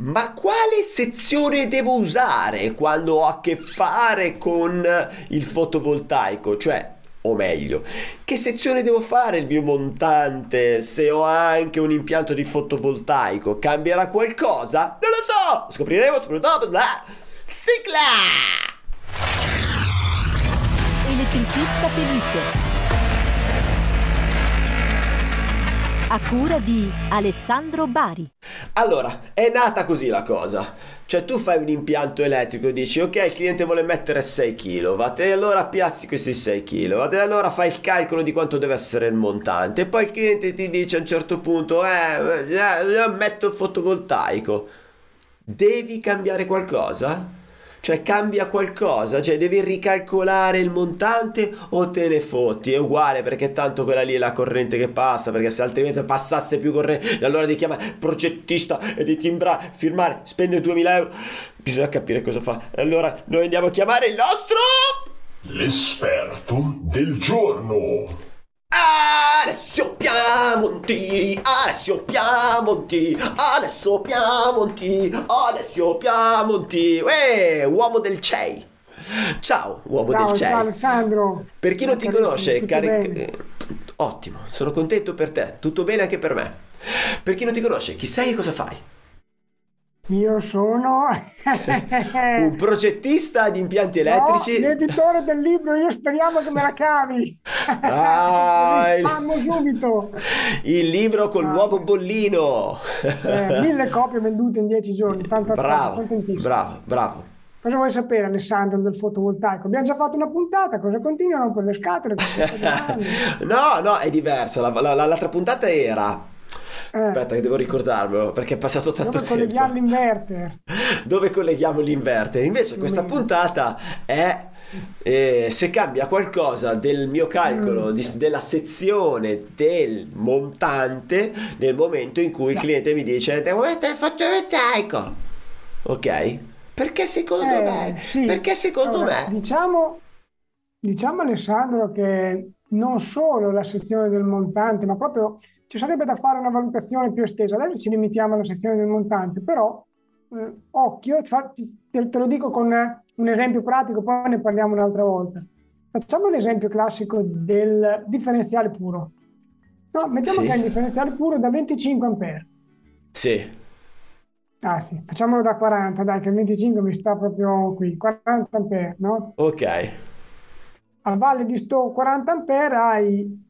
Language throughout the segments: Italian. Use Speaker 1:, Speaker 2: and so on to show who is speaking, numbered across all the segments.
Speaker 1: ma quale sezione devo usare quando ho a che fare con il fotovoltaico? Cioè, o meglio, che sezione devo fare il mio montante se ho anche un impianto di fotovoltaico? Cambierà qualcosa? Non lo so! Lo scopriremo soprattutto la sigla!
Speaker 2: Elettricista felice. A cura di Alessandro Bari.
Speaker 1: Allora, è nata così la cosa. Cioè tu fai un impianto elettrico e dici ok il cliente vuole mettere 6 kW e allora piazzi questi 6 kW e allora fai il calcolo di quanto deve essere il montante e poi il cliente ti dice a un certo punto eh, eh metto il fotovoltaico. Devi cambiare qualcosa? Cioè cambia qualcosa, cioè devi ricalcolare il montante o te ne fotti, è uguale perché tanto quella lì è la corrente che passa, perché se altrimenti passasse più corrente, allora devi chiamare progettista e di timbrare, firmare, spendere 2000 euro, bisogna capire cosa fa. Allora noi andiamo a chiamare il nostro...
Speaker 3: L'esperto del giorno.
Speaker 1: Alessio Piamonti, Alessio Piamonti, Alessio Piamonti, Alessio Piamonti, Uè, uomo del CEI. Ciao, uomo
Speaker 4: ciao,
Speaker 1: del CEI.
Speaker 4: Ciao Alessandro.
Speaker 1: Per chi non ti conosce, cari... Ottimo, sono contento per te, tutto bene anche per me. Per chi non ti conosce, chi sei e cosa fai?
Speaker 4: Io sono
Speaker 1: un progettista di impianti elettrici.
Speaker 4: No, l'editore del libro, io speriamo che me la cavi.
Speaker 1: Ah, il...
Speaker 4: subito.
Speaker 1: Il libro col ah. nuovo bollino.
Speaker 4: Eh, mille copie vendute in dieci giorni. Tanto
Speaker 1: bravo, bravo, bravo.
Speaker 4: Cosa vuoi sapere Alessandro del fotovoltaico? Abbiamo già fatto una puntata, cosa continuano per le scatole?
Speaker 1: no, no, è diverso. La, la, l'altra puntata era eh. Aspetta che devo ricordarmelo perché è passato tanto
Speaker 4: Dove
Speaker 1: tempo.
Speaker 4: Dove colleghiamo l'inverter?
Speaker 1: Dove colleghiamo l'inverter? Invece questa puntata è eh, se cambia qualcosa del mio calcolo mm. di, della sezione del montante nel momento in cui il cliente mi dice devo mettere il fotovoltaico. Ok? Perché secondo
Speaker 4: eh,
Speaker 1: me?
Speaker 4: Sì.
Speaker 1: Perché secondo
Speaker 4: allora,
Speaker 1: me?
Speaker 4: Diciamo, diciamo Alessandro che non solo la sezione del montante, ma proprio ci sarebbe da fare una valutazione più estesa. Adesso ci limitiamo alla sezione del montante, però eh, occhio, te, te, lo dico con un esempio pratico, poi ne parliamo un'altra volta. Facciamo l'esempio classico del differenziale puro. No, mettiamo
Speaker 1: sì.
Speaker 4: che è un differenziale puro da 25 ampere.
Speaker 1: Sì.
Speaker 4: Ah sì, facciamolo da 40, dai, che il 25 mi sta proprio qui, 40 ampere, no?
Speaker 1: Ok.
Speaker 4: A valle di sto 40 ampere hai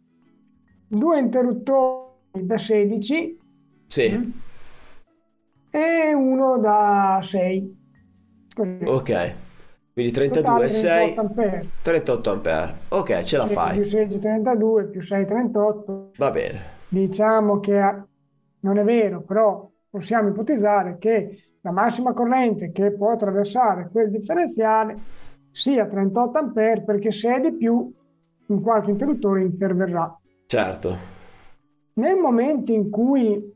Speaker 4: due interruttori da 16
Speaker 1: sì.
Speaker 4: Mm. e uno da 6.
Speaker 1: Così. Ok. Quindi 32 6 ampere. 38 ampere. Ok, ce la fai.
Speaker 4: Più 16 32 più 6 38.
Speaker 1: Va bene.
Speaker 4: Diciamo che non è vero, però possiamo ipotizzare che la massima corrente che può attraversare quel differenziale sia 38 ampere perché se è di più un qualche interruttore interverrà.
Speaker 1: Certo.
Speaker 4: Nel momento in cui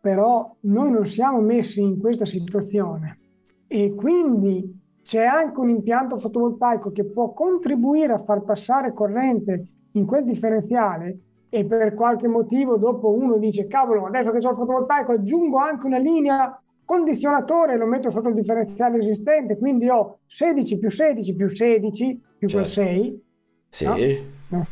Speaker 4: però noi non siamo messi in questa situazione e quindi c'è anche un impianto fotovoltaico che può contribuire a far passare corrente in quel differenziale e per qualche motivo dopo uno dice cavolo adesso che ho il fotovoltaico aggiungo anche una linea condizionatore lo metto sotto il differenziale esistente quindi ho 16 più 16 più 16 più certo. quel 6
Speaker 1: sì.
Speaker 4: no? No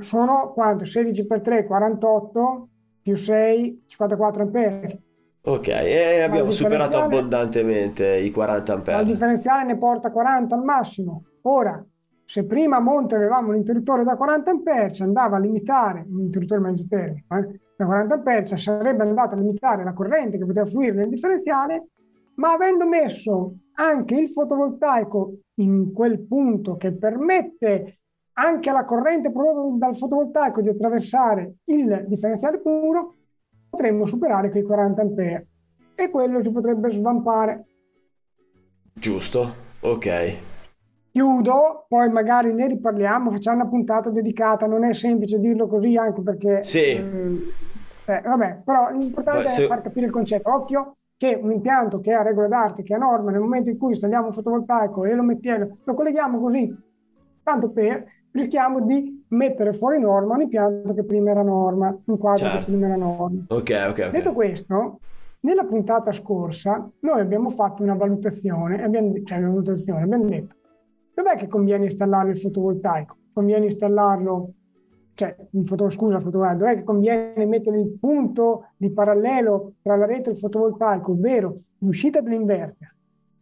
Speaker 4: sono quanto? 16 per 3, 48 più 6, 54 ampere.
Speaker 1: Ok, e abbiamo superato abbondantemente i 40 ampere.
Speaker 4: Il differenziale ne porta 40 al massimo. Ora, se prima a monte avevamo un interruttore da 40 ampere, ci andava a limitare, un interruttore mezzo termico, eh, da 40 ampere, ci sarebbe andato a limitare la corrente che poteva fluire nel differenziale, ma avendo messo anche il fotovoltaico in quel punto che permette anche la corrente prodotta dal fotovoltaico di attraversare il differenziale puro, potremmo superare quei 40 ampere e quello ci potrebbe svampare.
Speaker 1: Giusto, ok.
Speaker 4: Chiudo, poi magari ne riparliamo, facciamo una puntata dedicata, non è semplice dirlo così anche perché...
Speaker 1: Sì.
Speaker 4: Eh, eh, vabbè, però l'importante Beh, se... è far capire il concetto. Occhio che un impianto che ha regola d'arte, che ha norma, nel momento in cui installiamo un fotovoltaico e lo mettiamo, lo colleghiamo così, tanto per, rischiamo di mettere fuori norma un impianto che prima era norma, un quadro certo. che prima era norma.
Speaker 1: Ok, ok, ok.
Speaker 4: Detto questo, Nella puntata scorsa noi abbiamo fatto una valutazione, abbiamo, cioè una valutazione, abbiamo detto dov'è che conviene installare il fotovoltaico? Conviene installarlo, cioè, foto, scusa, il fotovoltaico, dov'è che conviene mettere il punto di parallelo tra la rete e il fotovoltaico, ovvero l'uscita dell'inverter?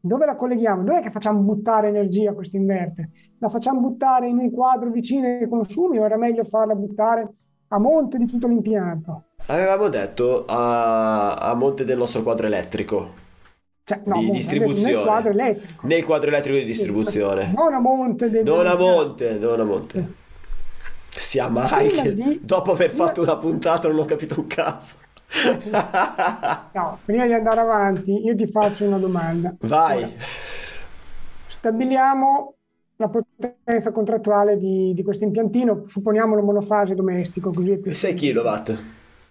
Speaker 4: Dove la colleghiamo? Dov'è che facciamo buttare energia a questo inverter? La facciamo buttare in un quadro vicino ai consumi o era meglio farla buttare a monte di tutto l'impianto?
Speaker 1: Avevamo detto a, a monte del nostro quadro elettrico.
Speaker 4: Cioè, no,
Speaker 1: di
Speaker 4: monte,
Speaker 1: distribuzione.
Speaker 4: Nel quadro elettrico.
Speaker 1: Nel quadro elettrico di distribuzione.
Speaker 4: Non a monte. del-
Speaker 1: Non a monte, non a monte. Sia mai
Speaker 4: Prima
Speaker 1: che
Speaker 4: di-
Speaker 1: dopo aver
Speaker 4: prima-
Speaker 1: fatto una puntata non ho capito un cazzo.
Speaker 4: No, prima di andare avanti, io ti faccio una domanda.
Speaker 1: Vai.
Speaker 4: Ora, stabiliamo la potenza contrattuale di, di questo impiantino, supponiamolo monofase domestico, così è più
Speaker 1: 6
Speaker 4: semplice.
Speaker 1: kW.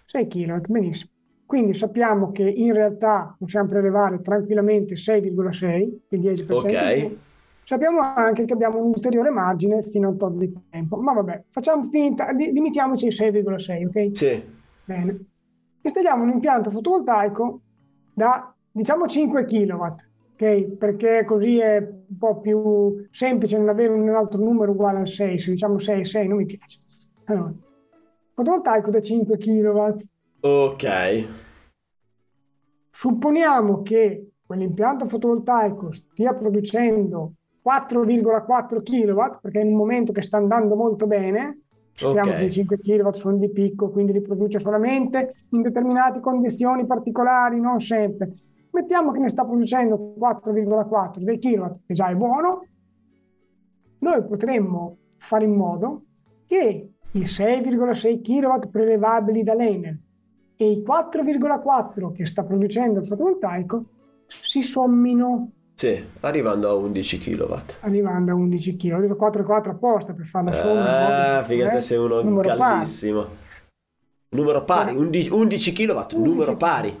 Speaker 4: 6 kW, benissimo. Quindi sappiamo che in realtà possiamo prelevare tranquillamente 6,6, il 10%
Speaker 1: Ok.
Speaker 4: Sappiamo anche che abbiamo un ulteriore margine fino a un tot di tempo, ma vabbè, facciamo finta, li- limitiamoci ai 6,6, ok?
Speaker 1: Sì.
Speaker 4: Bene. Installiamo un impianto fotovoltaico da diciamo 5 kW, ok? Perché così è un po' più semplice non avere un altro numero uguale al 6. Se diciamo 6 6 non mi piace. Allora, fotovoltaico da 5 kW.
Speaker 1: Ok.
Speaker 4: Supponiamo che quell'impianto fotovoltaico stia producendo 4,4 kW, perché è un momento che sta andando molto bene. Sappiamo
Speaker 1: Ok.
Speaker 4: che i 5 kW sono di picco, quindi li produce solamente in determinate condizioni particolari, non sempre. Mettiamo che ne sta producendo 4,4 dei kW, che già è buono. Noi potremmo fare in modo che i 6,6 kW prelevabili dall'Enel e i 4,4 che sta producendo il fotovoltaico si sommino
Speaker 1: Sì, arrivando a 11 kW.
Speaker 4: arrivando a 11 kg. Ho detto 4,4 apposta per fare la somma.
Speaker 1: Ah, figata,
Speaker 4: Eh?
Speaker 1: sei uno
Speaker 4: Numero pari.
Speaker 1: gallissimo. Numero pari, 11, 11 kW, numero pari.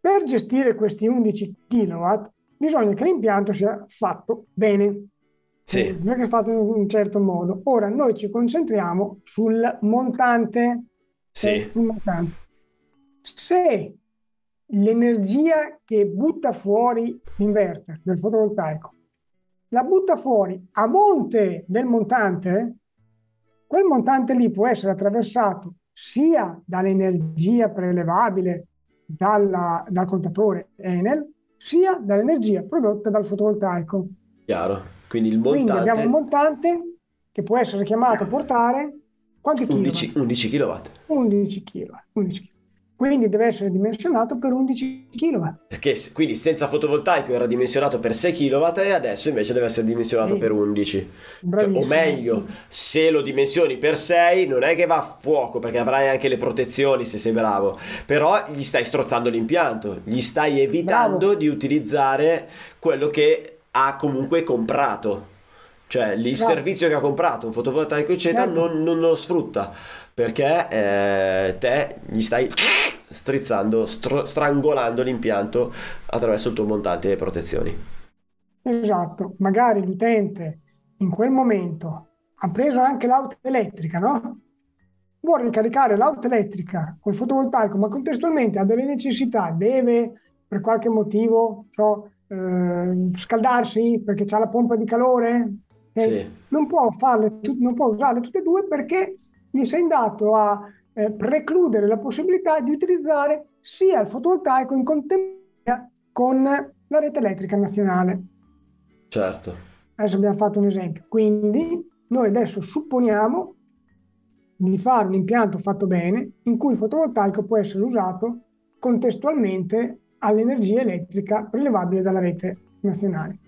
Speaker 4: Per gestire questi 11 kW bisogna che l'impianto sia fatto bene.
Speaker 1: Sì.
Speaker 4: È che è fatto in un certo modo. Ora noi ci concentriamo sul montante.
Speaker 1: Sì.
Speaker 4: eh, sul montante. Se l'energia che butta fuori l'inverter del fotovoltaico la butta fuori a monte del montante, quel montante lì può essere attraversato sia dall'energia prelevabile dalla- dal contatore Enel, sia dall'energia prodotta dal fotovoltaico.
Speaker 1: Chiaro. Quindi il
Speaker 4: Quindi
Speaker 1: montante
Speaker 4: abbiamo un montante che può essere chiamato a portare quanti kg?
Speaker 1: 11, 11 kW.
Speaker 4: 11 kg. 11 kg. Quindi deve essere dimensionato per 11 kW.
Speaker 1: Perché quindi senza fotovoltaico era dimensionato per 6 kW e adesso invece deve essere dimensionato
Speaker 4: Sì.
Speaker 1: per 11. Cioè, o meglio, se lo dimensioni per 6 non è che va a fuoco perché avrai anche le protezioni se sei bravo, però gli stai strozzando l'impianto, gli stai evitando
Speaker 4: Bravo.
Speaker 1: di utilizzare quello che ha comunque comprato. Cioè il
Speaker 4: Bravo.
Speaker 1: servizio che ha comprato, un fotovoltaico eccetera,
Speaker 4: Certo.
Speaker 1: non, non lo sfrutta perché eh, te gli stai strizzando, stro- strangolando l'impianto attraverso il tuo montante e protezioni.
Speaker 4: Esatto, magari l'utente in quel momento ha preso anche l'auto elettrica, no? Vuole ricaricare l'auto elettrica col fotovoltaico, ma contestualmente ha delle necessità, deve per qualche motivo so, eh, scaldarsi perché c'ha la pompa di calore, eh,
Speaker 1: Sì.
Speaker 4: non può farle non può usarle tutte e due perché gli sei andato a eh, precludere la possibilità di utilizzare sia il fotovoltaico in contemporanea con la rete elettrica nazionale.
Speaker 1: Certo.
Speaker 4: Adesso abbiamo fatto un esempio. Quindi noi adesso supponiamo di fare un impianto fatto bene in cui il fotovoltaico può essere usato contestualmente all'energia elettrica prelevabile dalla rete nazionale.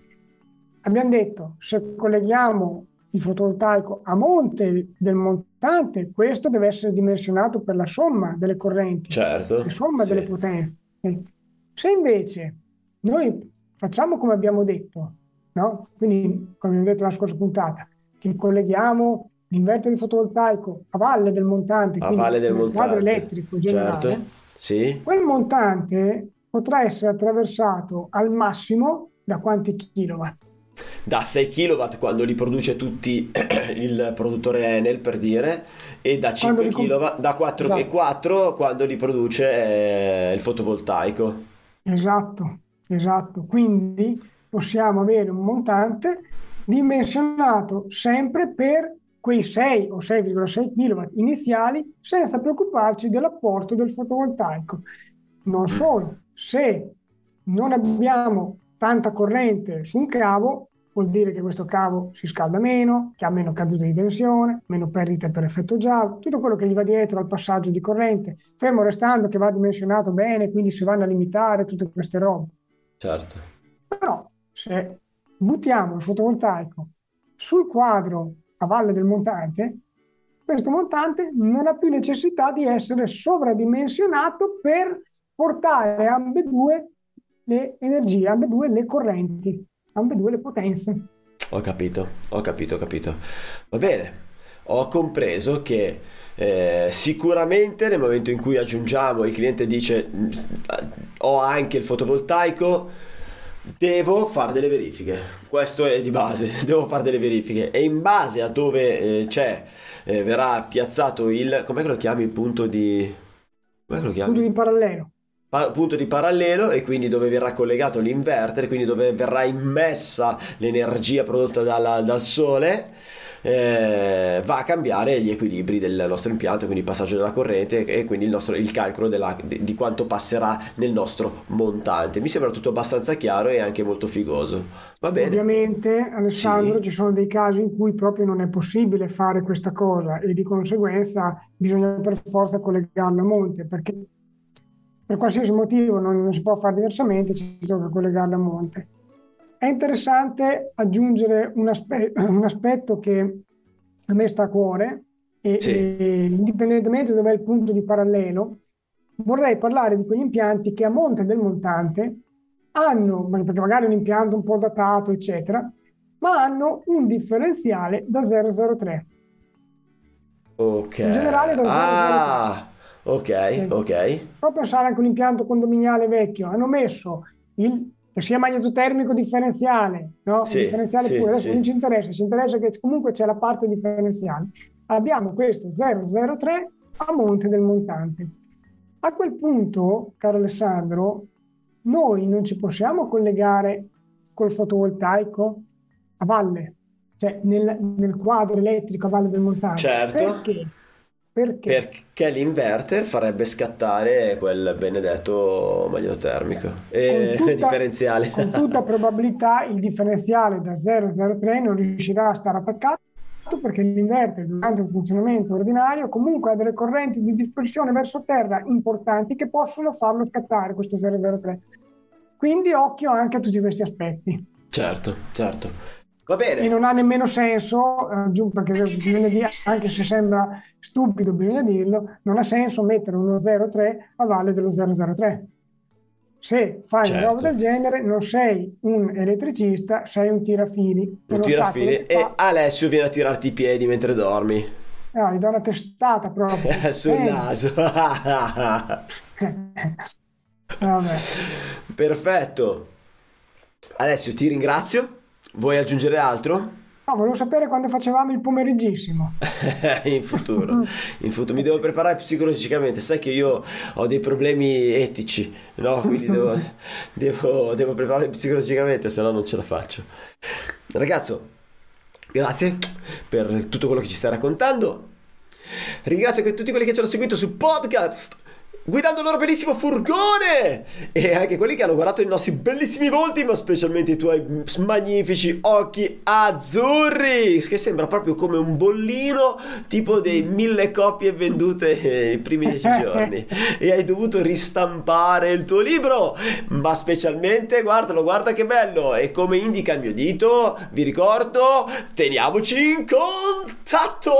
Speaker 4: Abbiamo detto, se colleghiamo il fotovoltaico a monte del montante, questo deve essere dimensionato per la somma delle correnti
Speaker 1: Certo.
Speaker 4: la somma
Speaker 1: sì.
Speaker 4: delle potenze. Se invece noi facciamo come abbiamo detto, no? quindi come abbiamo detto la scorsa puntata, che colleghiamo l'inverter di fotovoltaico a valle del montante,
Speaker 1: A valle del
Speaker 4: nel quadro
Speaker 1: montante.
Speaker 4: elettrico generale,
Speaker 1: Certo. Sì.
Speaker 4: quel montante potrà essere attraversato al massimo da quanti kilowatt?
Speaker 1: Da 6 kW quando li produce tutti il produttore Enel per dire e da 5
Speaker 4: Quando li
Speaker 1: kW da 4
Speaker 4: Esatto.
Speaker 1: 4 quando li produce eh, il fotovoltaico
Speaker 4: Esatto, esatto. Quindi possiamo avere un montante dimensionato sempre per quei 6 o 6,6 kW iniziali senza preoccuparci dell'apporto del fotovoltaico. Non solo, se non abbiamo tanta corrente su un cavo, vuol dire che questo cavo si scalda meno, che ha meno cadute di tensione, meno perdite per effetto giallo, tutto quello che gli va dietro al passaggio di corrente, fermo restando che va dimensionato bene, quindi si vanno a limitare tutte queste robe.
Speaker 1: certo
Speaker 4: Però se buttiamo il fotovoltaico sul quadro a valle del montante, questo montante non ha più necessità di essere sovradimensionato per portare ambedue le energie, ambedue le correnti, ambedue le potenze.
Speaker 1: Ho capito, ho capito, ho capito. Va bene, ho compreso che eh, sicuramente nel momento in cui aggiungiamo, il cliente dice "Mm, ho anche il fotovoltaico, devo fare delle verifiche. Questo è di base, devo fare delle verifiche e in base a dove eh, c'è, eh, verrà piazzato il, com'è che lo chiami, il punto di... Com'è che lo chiami?
Speaker 4: Punto di parallelo.
Speaker 1: Punto di parallelo e quindi dove verrà collegato l'inverter, quindi dove verrà immessa l'energia prodotta dalla- dal sole, eh, va a cambiare gli equilibri del nostro impianto, quindi il passaggio della corrente e quindi il, nostro, il calcolo della- di, di quanto passerà nel nostro montante. Mi sembra tutto abbastanza chiaro e anche molto figoso. Va bene.
Speaker 4: Ovviamente, Alessandro,
Speaker 1: Sì.
Speaker 4: ci sono dei casi in cui proprio non è possibile fare questa cosa e di conseguenza bisogna per forza collegarla a monte, perché per qualsiasi motivo non, non si può fare diversamente, ci tocca collegarla a monte. È interessante aggiungere un, aspe- un aspetto che a me sta a cuore e,
Speaker 1: Sì.
Speaker 4: e indipendentemente dove è il punto di parallelo, vorrei parlare di quegli impianti che a monte del montante hanno, perché magari un impianto un po' datato, eccetera, ma hanno un differenziale da 003.
Speaker 1: Ok.
Speaker 4: In generale da
Speaker 1: Ah, ok,
Speaker 4: Sì.
Speaker 1: ok.
Speaker 4: Però pensare anche a un impianto condominiale vecchio, hanno messo il sia magnetotermico differenziale, no?
Speaker 1: Sì,
Speaker 4: differenziale
Speaker 1: sì,
Speaker 4: pure, adesso
Speaker 1: sì.
Speaker 4: non ci interessa, ci interessa che comunque c'è la parte differenziale. Abbiamo questo 003 a monte del montante. A quel punto, caro Alessandro, noi non ci possiamo collegare col fotovoltaico a valle, cioè nel, nel quadro elettrico a valle del montante.
Speaker 1: Certo.
Speaker 4: Perché? Perché?
Speaker 1: Perché l'inverter farebbe scattare quel benedetto magnetotermico e
Speaker 4: Con tutta-
Speaker 1: differenziale.
Speaker 4: Con tutta probabilità il differenziale da 003 non riuscirà a stare attaccato perché l'inverter durante il funzionamento ordinario comunque ha delle correnti di dispersione verso terra importanti che possono farlo scattare questo 003. Quindi occhio anche a tutti questi aspetti.
Speaker 1: Certo, certo. Va
Speaker 4: E
Speaker 1: bene.
Speaker 4: non ha nemmeno senso, eh, aggiungo perché bisogna dire, anche se sembra stupido, bisogna dirlo, non ha senso mettere uno 03 a valle dello 003. Se fai una
Speaker 1: Certo.
Speaker 4: roba del genere, non sei un elettricista, sei un tirafili.
Speaker 1: Un tirafili e
Speaker 4: fa.
Speaker 1: Alessio viene a tirarti i piedi mentre dormi
Speaker 4: Ah, gli do una testata proprio.
Speaker 1: sul
Speaker 4: Eh,
Speaker 1: naso.
Speaker 4: Vabbè.
Speaker 1: Perfetto. Alessio, ti ringrazio. Vuoi aggiungere altro?
Speaker 4: No, volevo sapere quando facevamo il pomeriggissimo.
Speaker 1: in futuro, in futuro mi devo preparare psicologicamente. Sai che io ho dei problemi etici, no? Quindi devo, devo, devo prepararmi psicologicamente, se no non ce la faccio. Ragazzo, grazie per tutto quello che ci stai raccontando. Ringrazio anche tutti quelli che ci hanno seguito sul podcast. Guidando il loro bellissimo furgone e anche quelli che hanno guardato i nostri bellissimi volti, ma specialmente i tuoi magnifici occhi azzurri, che sembra proprio come un bollino tipo dei mille copie vendute nei primi dieci giorni. E hai dovuto ristampare il tuo libro, ma specialmente, guardalo, guarda che bello! E come indica il mio dito, vi ricordo, teniamoci in contatto!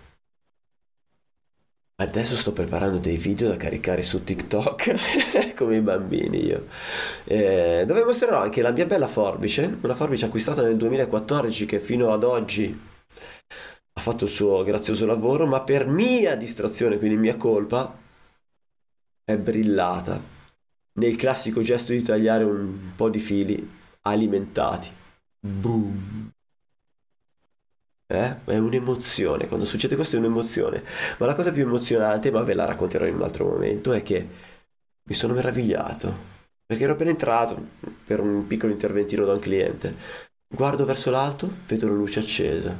Speaker 1: Adesso sto preparando dei video da caricare su TikTok come i bambini io. Eh, dove mostrerò anche la mia bella forbice, una forbice acquistata nel 2014 che fino ad oggi ha fatto il suo grazioso lavoro, ma per mia distrazione, quindi mia colpa, è brillata nel classico gesto di tagliare un po' di fili alimentati. Boom. Eh? È un'emozione, quando succede questo è un'emozione. Ma la cosa più emozionante, ma ve la racconterò in un altro momento, è che mi sono meravigliato. Perché ero appena entrato per un piccolo interventino da un cliente. Guardo verso l'alto, vedo la luce accesa.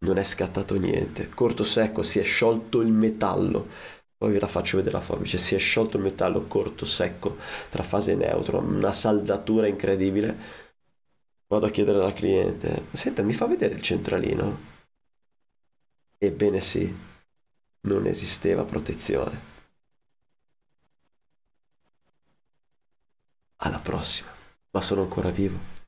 Speaker 1: Non è scattato niente. Corto secco, si è sciolto il metallo. Poi ve la faccio vedere la forbice. Si è sciolto il metallo corto, secco, tra fase neutro, una saldatura incredibile Vado a chiedere al cliente, senta, mi fa vedere il centralino? Ebbene sì, non esisteva protezione. Alla prossima, ma sono ancora vivo.